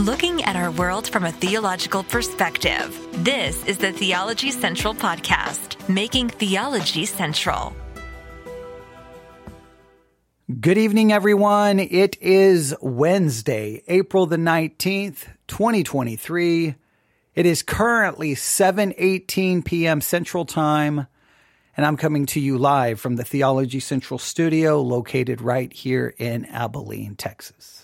looking at our world from a theological perspective. This is the Theology Central Podcast, making theology central. Good evening, everyone. It is Wednesday, April the 19th, 2023. It is currently 7:18 p.m. Central Time, and I'm coming to you live from the Theology Central studio located right here in Abilene, Texas.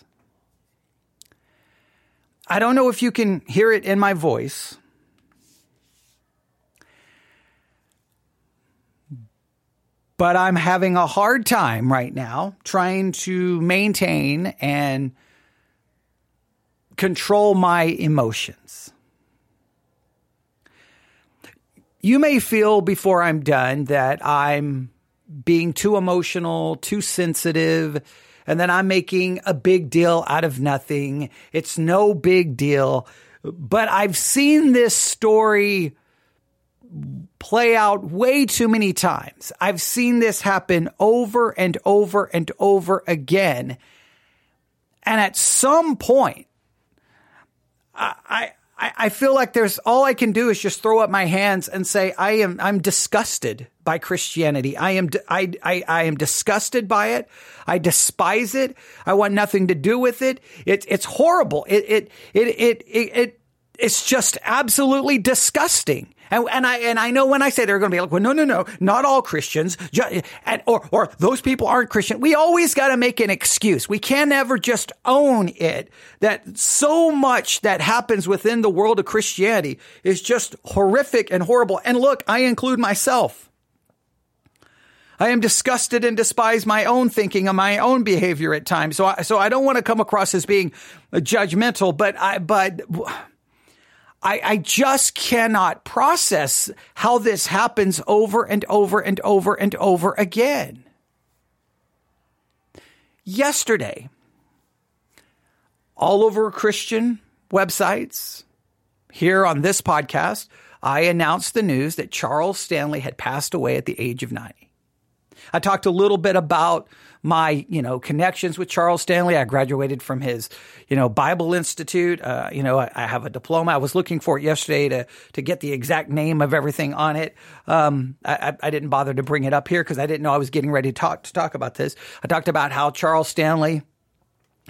I don't know if you can hear it in my voice. But I'm having a hard time right now trying to maintain and control my emotions. You may feel before I'm done that I'm being too emotional, too sensitive, and then I'm making a big deal out of nothing. It's no big deal. But I've seen this story play out way too many times. I've seen this happen over and over and over again. And at some point, I, I, I feel like there's all I can do is just throw up my hands and say, I am, I'm disgusted by Christianity. I am, I, I, I am disgusted by it. I despise it. I want nothing to do with it. It, it's horrible. It, it, it, it, it, it it's just absolutely disgusting. And, and I and I know when I say they're going to be like, well, no, no, no, not all Christians, just, and, or or those people aren't Christian. We always got to make an excuse. We can never just own it that so much that happens within the world of Christianity is just horrific and horrible. And look, I include myself. I am disgusted and despise my own thinking and my own behavior at times. So I, so I don't want to come across as being judgmental, but I but I, I just cannot process how this happens over and over and over and over again. Yesterday, all over Christian websites, here on this podcast, I announced the news that Charles Stanley had passed away at the age of 90. I talked a little bit about my, you know, connections with Charles Stanley. I graduated from his, you know, Bible Institute. Uh, you know, I, I, have a diploma. I was looking for it yesterday to to get the exact name of everything on it. Um, I, I didn't bother to bring it up here because I didn't know I was getting ready to talk to talk about this. I talked about how Charles Stanley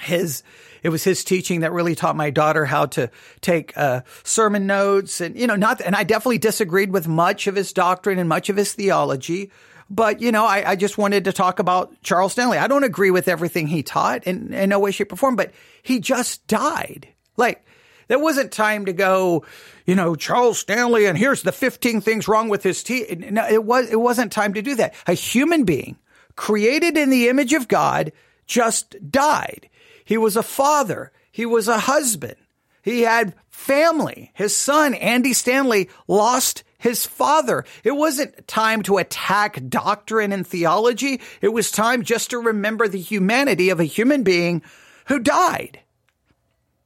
his it was his teaching that really taught my daughter how to take uh, sermon notes and you know not and I definitely disagreed with much of his doctrine and much of his theology but, you know, I, I, just wanted to talk about Charles Stanley. I don't agree with everything he taught in, in no way, shape, or form, but he just died. Like, there wasn't time to go, you know, Charles Stanley, and here's the 15 things wrong with his teeth. No, it was, it wasn't time to do that. A human being created in the image of God just died. He was a father. He was a husband. He had family. His son, Andy Stanley, lost his father. It wasn't time to attack doctrine and theology. It was time just to remember the humanity of a human being who died.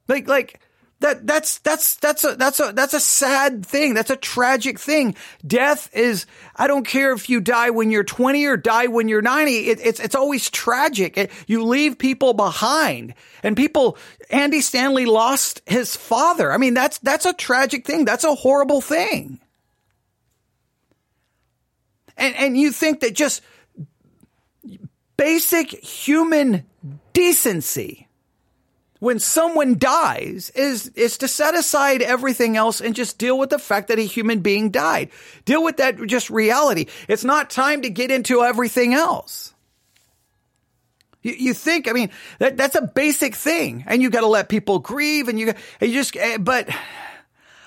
Like, like, that, that's, that's, that's a, that's a, that's a sad thing. That's a tragic thing. Death is, I don't care if you die when you're 20 or die when you're 90. It, it's, it's always tragic. It, you leave people behind and people, Andy Stanley lost his father. I mean, that's, that's a tragic thing. That's a horrible thing. And, and you think that just basic human decency when someone dies is is to set aside everything else and just deal with the fact that a human being died. Deal with that just reality. It's not time to get into everything else. You, you think, I mean, that that's a basic thing, and you got to let people grieve, and you you just, eh, but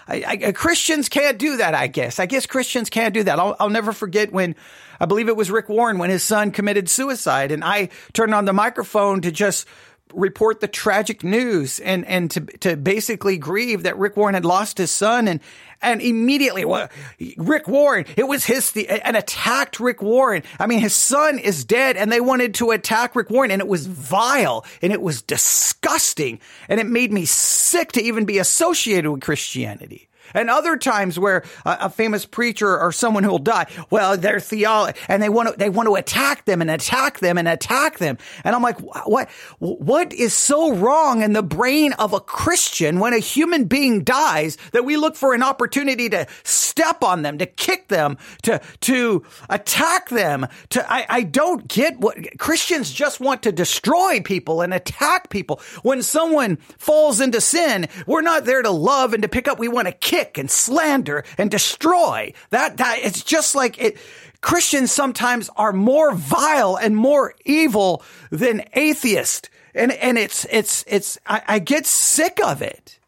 I, I, uh, Christians can't do that, I guess. I guess Christians can't do that. I'll, I'll never forget when I believe it was Rick Warren when his son committed suicide and I turned on the microphone to just report the tragic news and, and to, to basically grieve that Rick Warren had lost his son and, and immediately, well, Rick Warren, it was his, the, and attacked Rick Warren. I mean, his son is dead and they wanted to attack Rick Warren and it was vile and it was disgusting and it made me sick to even be associated with Christianity. And other times where a, a famous preacher or someone who will die, well, their theology, and they want to, they want to attack them and attack them and attack them. And I'm like, what, what is so wrong in the brain of a Christian when a human being dies that we look for an opportunity to step on them, to kick them, to, to attack them, to, I, I don't get what Christians just want to destroy people and attack people. When someone falls into sin, we're not there to love and to pick up. We want to kick and slander and destroy. That, that, it's just like it. Christians sometimes are more vile and more evil than atheists. And, and it's, it's, it's, I, I get sick of it.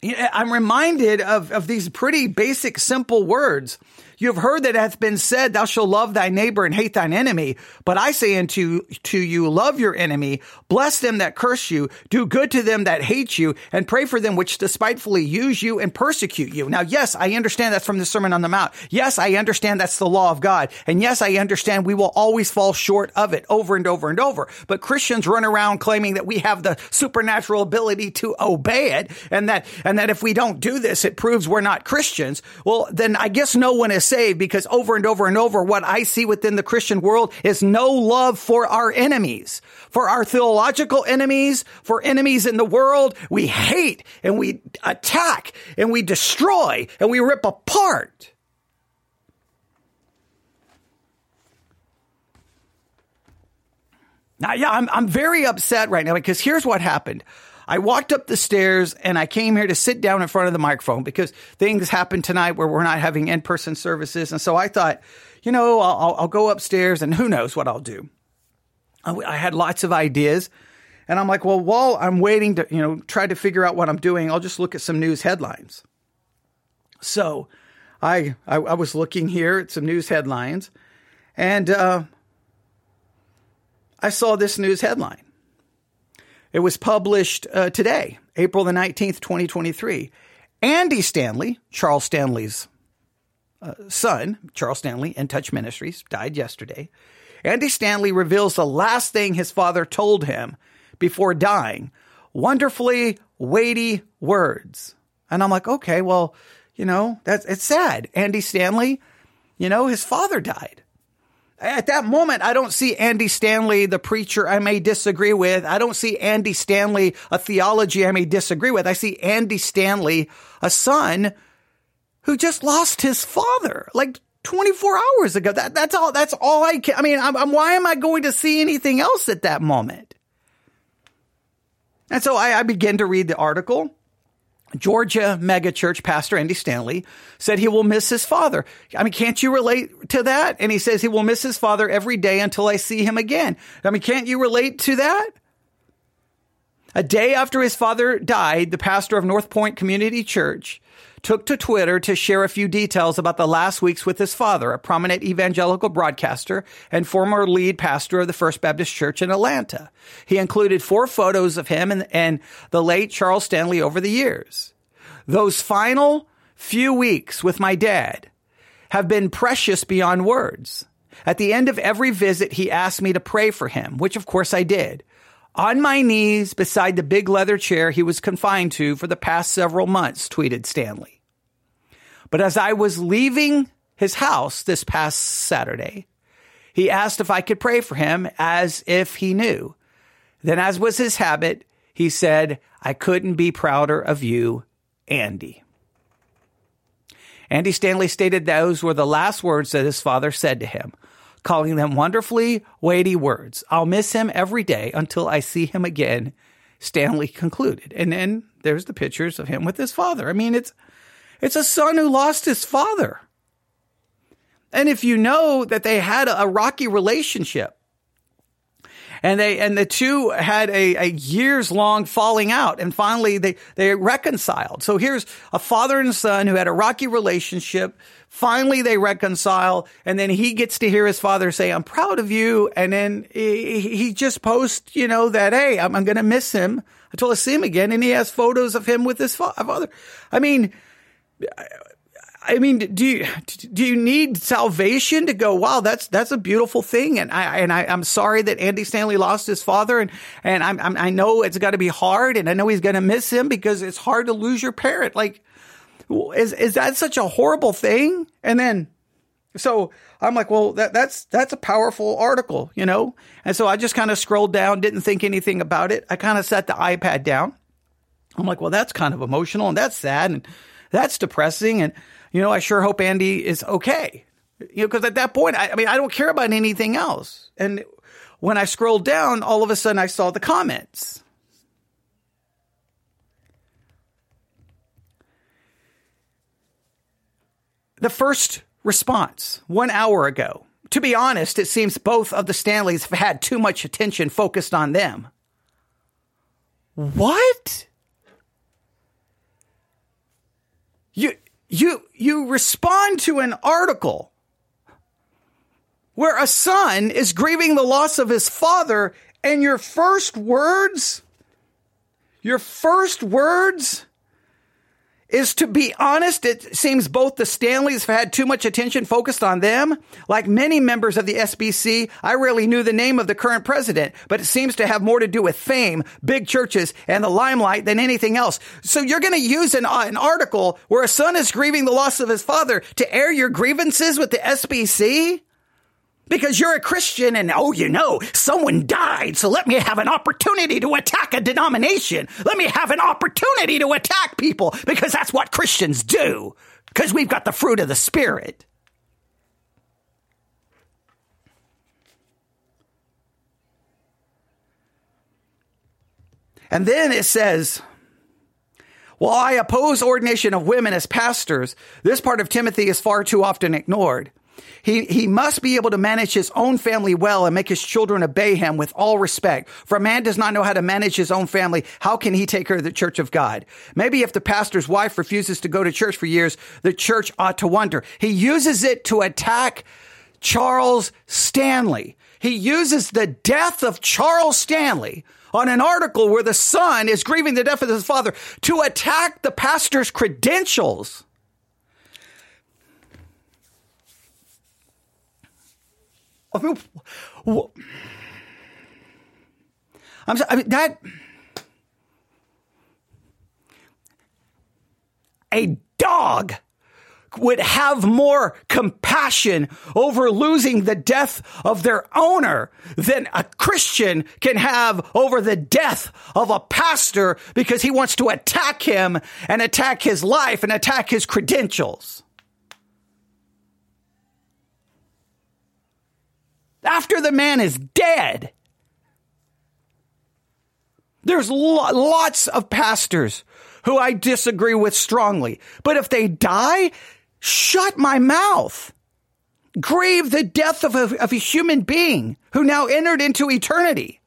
I'm reminded of, of these pretty basic, simple words. You have heard that it hath been said, thou shalt love thy neighbor and hate thine enemy. But I say unto to you, love your enemy, bless them that curse you, do good to them that hate you, and pray for them which despitefully use you and persecute you. Now, yes, I understand that's from the Sermon on the Mount. Yes, I understand that's the law of God. And yes, I understand we will always fall short of it over and over and over. But Christians run around claiming that we have the supernatural ability to obey it and that, and that if we don't do this, it proves we're not Christians. Well, then I guess no one is saved because over and over and over, what I see within the Christian world is no love for our enemies, for our theological enemies, for enemies in the world. We hate and we attack and we destroy and we rip apart. Now, yeah, I'm, I'm very upset right now because here's what happened. I walked up the stairs and I came here to sit down in front of the microphone because things happened tonight where we're not having in person services. And so I thought, you know, I'll, I'll, go upstairs and who knows what I'll do. I, I had lots of ideas. And I'm like, well, while I'm waiting to, you know, try to figure out what I'm doing, I'll just look at some news headlines. So I, I, I was looking here at some news headlines and uh, I saw this news headline. It was published uh, today, April the 19th, 2023. Andy Stanley, Charles Stanley's uh, son, Charles Stanley, In Touch Ministries, died yesterday. Andy Stanley reveals the last thing his father told him before dying. Wonderfully weighty words. And I'm like, okay, well, you know, that's it's sad. Andy Stanley, you know, his father died. At that moment, I don't see Andy Stanley, the preacher I may disagree with. I don't see Andy Stanley, a theology I may disagree with. I see Andy Stanley, a son who just lost his father like 24 hours ago. That, that's all, that's all I can. I mean, I'm, I'm, why am I going to see anything else at that moment? And so I, I begin to read the article. Georgia megachurch pastor Andy Stanley said he will miss his father. I mean, can't you relate to that? And he says he will miss his father every day until I see him again. I mean, can't you relate to that? A day after his father died, the pastor of North Point Community Church took to Twitter to share a few details about the last weeks with his father, a prominent evangelical broadcaster and former lead pastor of the First Baptist Church in Atlanta. He included four photos of him and, and the late Charles Stanley over the years. Those final few weeks with my dad have been precious beyond words. At the end of every visit, he asked me to pray for him, which of course I did on my knees beside the big leather chair he was confined to for the past several months, tweeted Stanley. But as I was leaving his house this past Saturday, he asked if I could pray for him as if he knew. Then, as was his habit, he said, I couldn't be prouder of you, Andy. Andy Stanley stated those were the last words that his father said to him calling them wonderfully weighty words. I'll miss him every day until I see him again, Stanley concluded. And then there's the pictures of him with his father. I mean, it's, it's a son who lost his father. And if you know that they had a, rocky relationship, and they and the two had a, a years long falling out and finally they they reconciled so here's a father and son who had a rocky relationship Finally, they reconcile, and then he gets to hear his father say, I'm proud of you. And then he, he just posts, you know, that, hey, I'm, I'm going to miss him until I see him again. And he has photos of him with his father. I mean, I mean, do you do you need salvation to go? Wow, that's that's a beautiful thing, and I and I, am sorry that Andy Stanley lost his father, and and I'm, I'm i know it's got to be hard, and I know he's going to miss him because it's hard to lose your parent. Like, is is that such a horrible thing? And then, so I'm like, well, that that's that's a powerful article, you know. And so I just kind of scrolled down, didn't think anything about it. I kind of set the iPad down. I'm like, well, that's kind of emotional, and that's sad, and that's depressing, and you know, I sure hope Andy is okay. You know, because at that point, I, I, mean, I don't care about anything else. And when I scrolled down, all of a sudden I saw the comments. The first response one hour ago. To be honest, it seems both of the Stanleys have had too much attention focused on them. What? You you you respond to an article where a son is grieving the loss of his father and your first words your first words is to be honest, it seems both the Stanleys have had too much attention focused on them. Like many members of the SBC, I rarely knew the name of the current president, but it seems to have more to do with fame, big churches, and the limelight than anything else. So you're going to use an, uh, an article where a son is grieving the loss of his father to air your grievances with the SBC? Because you're a Christian and oh, you know, someone died. So let me have an opportunity to attack a denomination. Let me have an opportunity to attack people because that's what Christians do because we've got the fruit of the Spirit. And then it says, while I oppose ordination of women as pastors, this part of Timothy is far too often ignored. He, he must be able to manage his own family well and make his children obey him with all respect. For a man does not know how to manage his own family. How can he take care of the church of God? Maybe if the pastor's wife refuses to go to church for years, the church ought to wonder. He uses it to attack Charles Stanley. He uses the death of Charles Stanley on an article where the son is grieving the death of his father to attack the pastor's credentials. I mean, I'm sorry, I mean, that. A dog would have more compassion over losing the death of their owner than a Christian can have over the death of a pastor because he wants to attack him and attack his life and attack his credentials. After the man is dead. There's lo- lots of pastors who I disagree with strongly, but if they die, shut my mouth. Grieve the death of a, of a human being who now entered into eternity.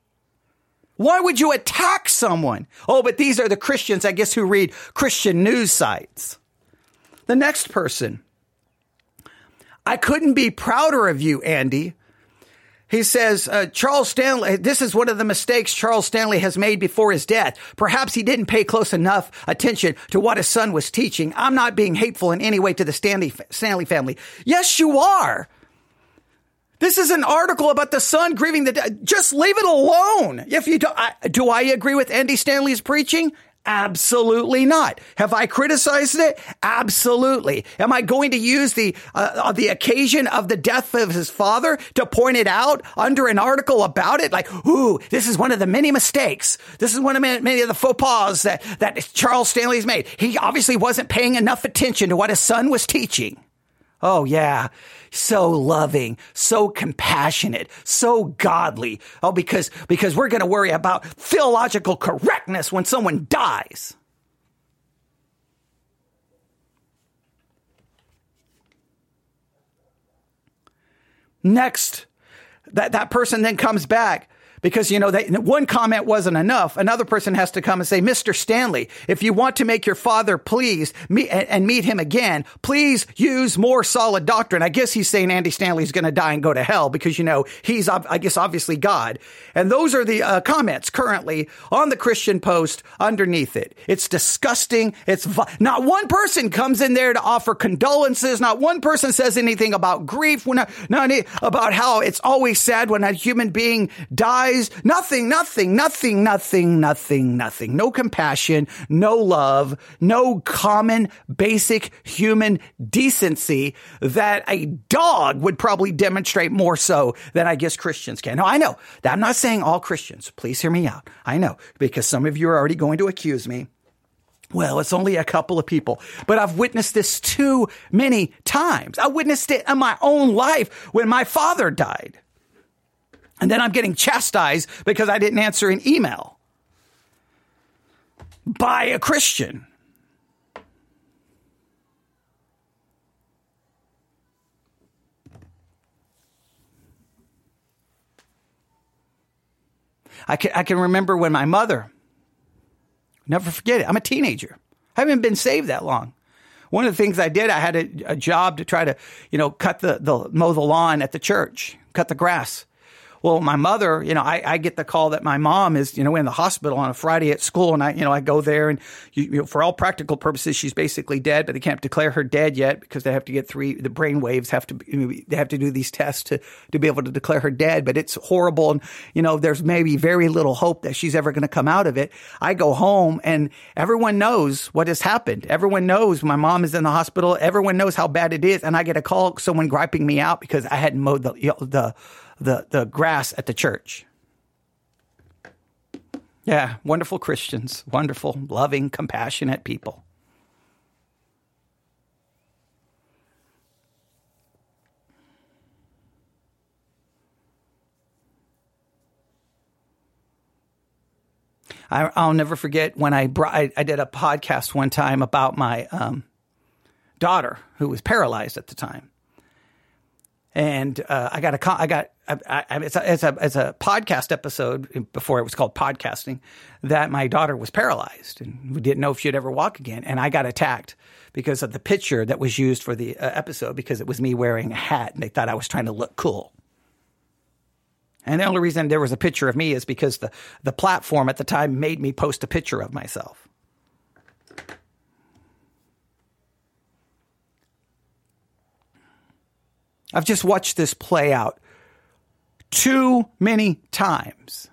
Why would you attack someone? Oh, but these are the Christians, I guess, who read Christian news sites. The next person. I couldn't be prouder of you, Andy, he says, uh, Charles Stanley, this is one of the mistakes Charles Stanley has made before his death. Perhaps he didn't pay close enough attention to what his son was teaching. I'm not being hateful in any way to the Stanley, Stanley family. Yes, you are. This is an article about the son grieving the dead. Just leave it alone. If you do, I, do I agree with Andy Stanley's preaching? Absolutely not. Have I criticized it? Absolutely. Am I going to use the uh, the occasion of the death of his father to point it out under an article about it? Like, ooh, this is one of the many mistakes. This is one of many of the faux pas that that Charles Stanley's made. He obviously wasn't paying enough attention to what his son was teaching. Oh yeah so loving, so compassionate, so godly. Oh, because, because we're going to worry about theological correctness when someone dies. Next, that, that person then comes back. Because, you know, they, one comment wasn't enough. Another person has to come and say, Mr. Stanley, if you want to make your father please and meet him again, please use more solid doctrine. I guess he's saying Andy Stanley's going to die and go to hell because, you know, he's, I guess, obviously God. And those are the uh, comments currently on the Christian Post underneath it. It's disgusting. It's not one person comes in there to offer condolences. Not one person says anything about grief. Not, not about how it's always sad when a human being dies Nothing, nothing, nothing, nothing, nothing, nothing. No compassion, no love, no common basic human decency that a dog would probably demonstrate more so than I guess Christians can. Now, I know that I'm not saying all Christians. Please hear me out. I know because some of you are already going to accuse me. Well, it's only a couple of people, but I've witnessed this too many times. I witnessed it in my own life when my father died. And then I'm getting chastised because I didn't answer an email by a Christian. I can, I can remember when my mother, never forget it, I'm a teenager. I haven't been saved that long. One of the things I did, I had a, a job to try to, you know, cut the, the, mow the lawn at the church, cut the grass. Well, my mother, you know, I, I get the call that my mom is, you know, in the hospital on a Friday at school, and I, you know, I go there, and you, you know, for all practical purposes, she's basically dead, but they can't declare her dead yet because they have to get three. The brain waves have to, you know, they have to do these tests to to be able to declare her dead. But it's horrible, and you know, there's maybe very little hope that she's ever going to come out of it. I go home, and everyone knows what has happened. Everyone knows my mom is in the hospital. Everyone knows how bad it is, and I get a call, someone griping me out because I hadn't mowed the the the, the grass at the church. Yeah, wonderful Christians, wonderful, loving, compassionate people. I, will never forget when I, brought, I, I, did a podcast one time about my um, daughter who was paralyzed at the time and uh, I got a I got I, I, it's, a, it's a it's a podcast episode before it was called podcasting that my daughter was paralyzed and we didn't know if she'd ever walk again, and I got attacked because of the picture that was used for the uh, episode because it was me wearing a hat and they thought I was trying to look cool. And the only reason there was a picture of me is because the the platform at the time made me post a picture of myself. I've just watched this play out too many times.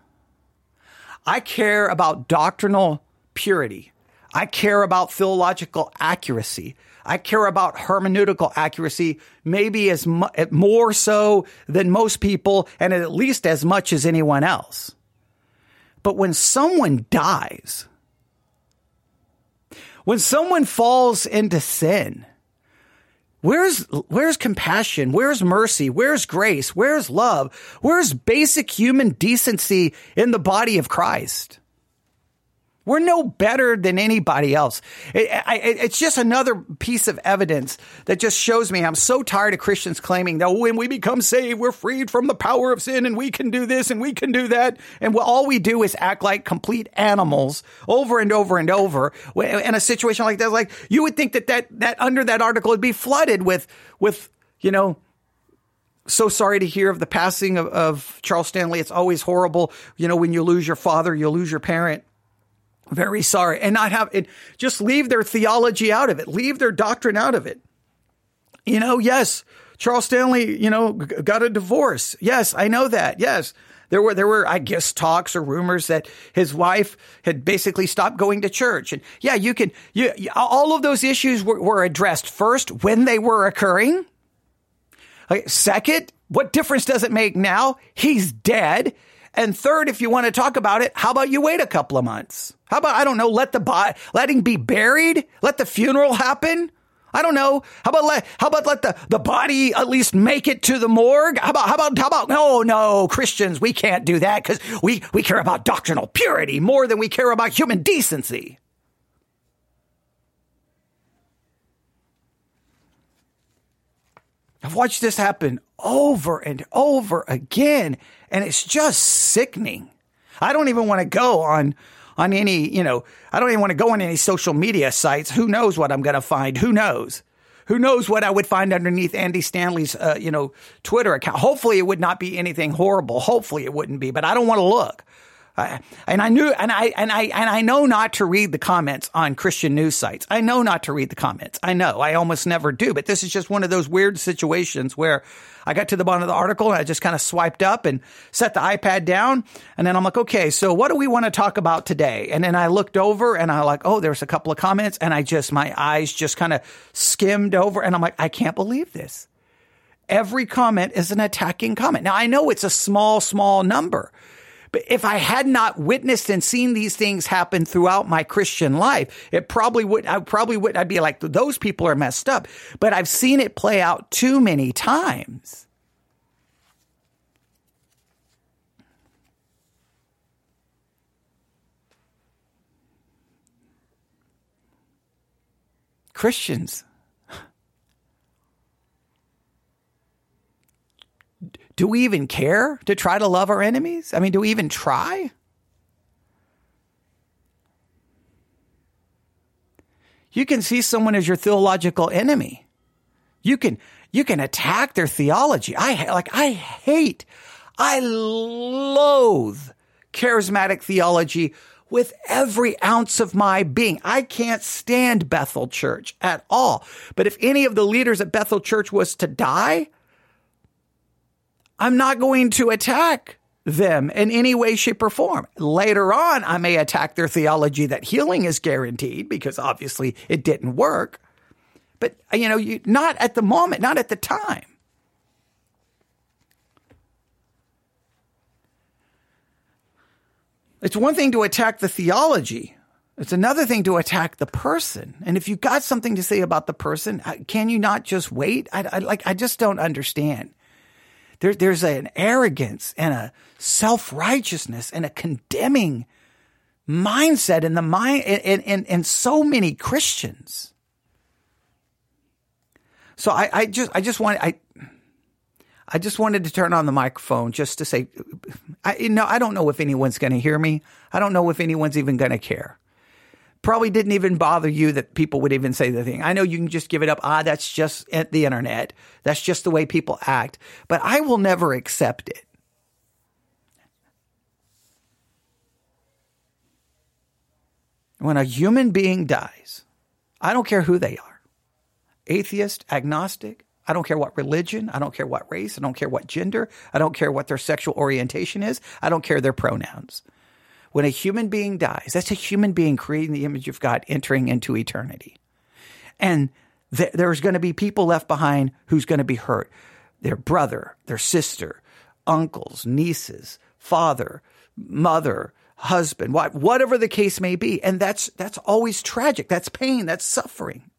I care about doctrinal purity. I care about theological accuracy. I care about hermeneutical accuracy, maybe as mu- eh, more so than most people, and at least as much as anyone else. But when someone dies, when someone falls into sin, Where's, where's compassion? Where's mercy? Where's grace? Where's love? Where's basic human decency in the body of Christ? We're no better than anybody else. It, it's just another piece of evidence that just shows me I'm so tired of Christians claiming that when we become saved, we're freed from the power of sin and we can do this and we can do that. And all we do is act like complete animals over and over and over. In a situation like that, like you would think that that, that under that article would be flooded with, with, you know, so sorry to hear of the passing of, of Charles Stanley. It's always horrible. You know, when you lose your father, you lose your parent very sorry. And not have it just leave their theology out of it. Leave their doctrine out of it. You know yes charles stanley you know got a divorce. Yes i know that. Yes. There were there were i guess talks or rumors that his wife had basically stopped going to church. And yeah you can you all of those issues were, were addressed. First when they were occurring. Second what difference does it make now? He's dead and third, if you want to talk about it, how about you wait a couple of months? How about, I don't know, let the body, let him be buried? Let the funeral happen? I don't know. How about let, how about let the, the body at least make it to the morgue? How about, how about, how about, no, no, Christians, we can't do that because we, we care about doctrinal purity more than we care about human decency. I've watched this happen over and over again, and it's just sickening. I don't even want to go on on any, you know, I don't even want to go on any social media sites. Who knows what I'm going to find? Who knows? Who knows what I would find underneath Andy Stanley's, uh, you know, Twitter account? Hopefully, it would not be anything horrible. Hopefully, it wouldn't be, but I don't want to look. Uh, and I knew, and I, and I, and I know not to read the comments on Christian news sites. I know not to read the comments. I know I almost never do, but this is just one of those weird situations where I got to the bottom of the article and I just kind of swiped up and set the iPad down. And then I'm like, okay, so what do we want to talk about today? And then I looked over and I like, oh, there's a couple of comments and I just, my eyes just kind of skimmed over and I'm like, I can't believe this. Every comment is an attacking comment. Now I know it's a small, small number, but if I had not witnessed and seen these things happen throughout my Christian life, it probably would, I probably would, I'd be like, those people are messed up. But I've seen it play out too many times. Christians do we even care to try to love our enemies? I mean, do we even try? You can see someone as your theological enemy. You can you can attack their theology. I like I hate I loathe charismatic theology with every ounce of my being. I can't stand Bethel Church at all. But if any of the leaders at Bethel Church was to die, I'm not going to attack them in any way, shape, or form. Later on, I may attack their theology that healing is guaranteed because obviously it didn't work. But, you know, you, not at the moment, not at the time. It's one thing to attack the theology. It's another thing to attack the person. And if you've got something to say about the person, uh, can you not just wait? I, I like, I just don't understand. There, there's an arrogance and a self righteousness and a condemning mindset in the mind in, in, in so many Christians. So I, I just I just want I I just wanted to turn on the microphone just to say I you know I don't know if anyone's going to hear me. I don't know if anyone's even going to care probably didn't even bother you that people would even say the thing. I know you can just give it up. Ah, that's just the internet. That's just the way people act. But I will never accept it. When a human being dies, I don't care who they are atheist, agnostic, I don't care what religion, I don't care what race, I don't care what gender, I don't care what their sexual orientation is, I don't care their pronouns. When a human being dies, that's a human being creating the image of God entering into eternity. And th- there's going to be people left behind who's going to be hurt. Their brother, their sister, uncles, nieces, father, mother, husband, whatever the case may be. And that's, that's always tragic. That's pain. That's suffering.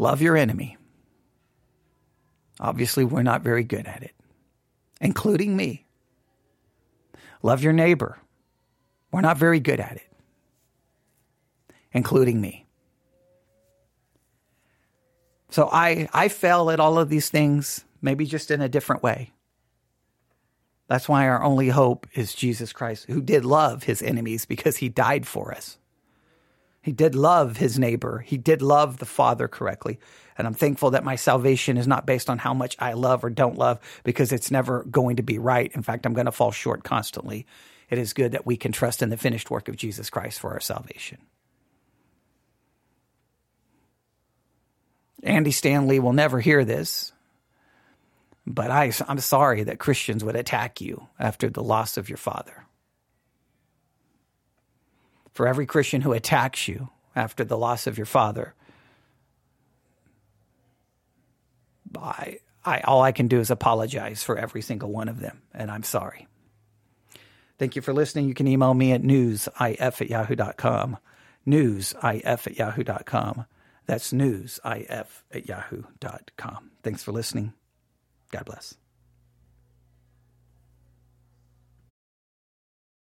Love your enemy. Obviously, we're not very good at it, including me. Love your neighbor. We're not very good at it, including me. So I, I fell at all of these things, maybe just in a different way. That's why our only hope is Jesus Christ, who did love his enemies because he died for us. He did love his neighbor. He did love the Father correctly. And I'm thankful that my salvation is not based on how much I love or don't love because it's never going to be right. In fact, I'm going to fall short constantly. It is good that we can trust in the finished work of Jesus Christ for our salvation. Andy Stanley will never hear this, but I, I'm sorry that Christians would attack you after the loss of your father for every Christian who attacks you after the loss of your father. I, I, all I can do is apologize for every single one of them, and I'm sorry. Thank you for listening. You can email me at newsif at yahoo.com. Newsif at yahoo.com. That's newsif at yahoo.com. Thanks for listening. God bless.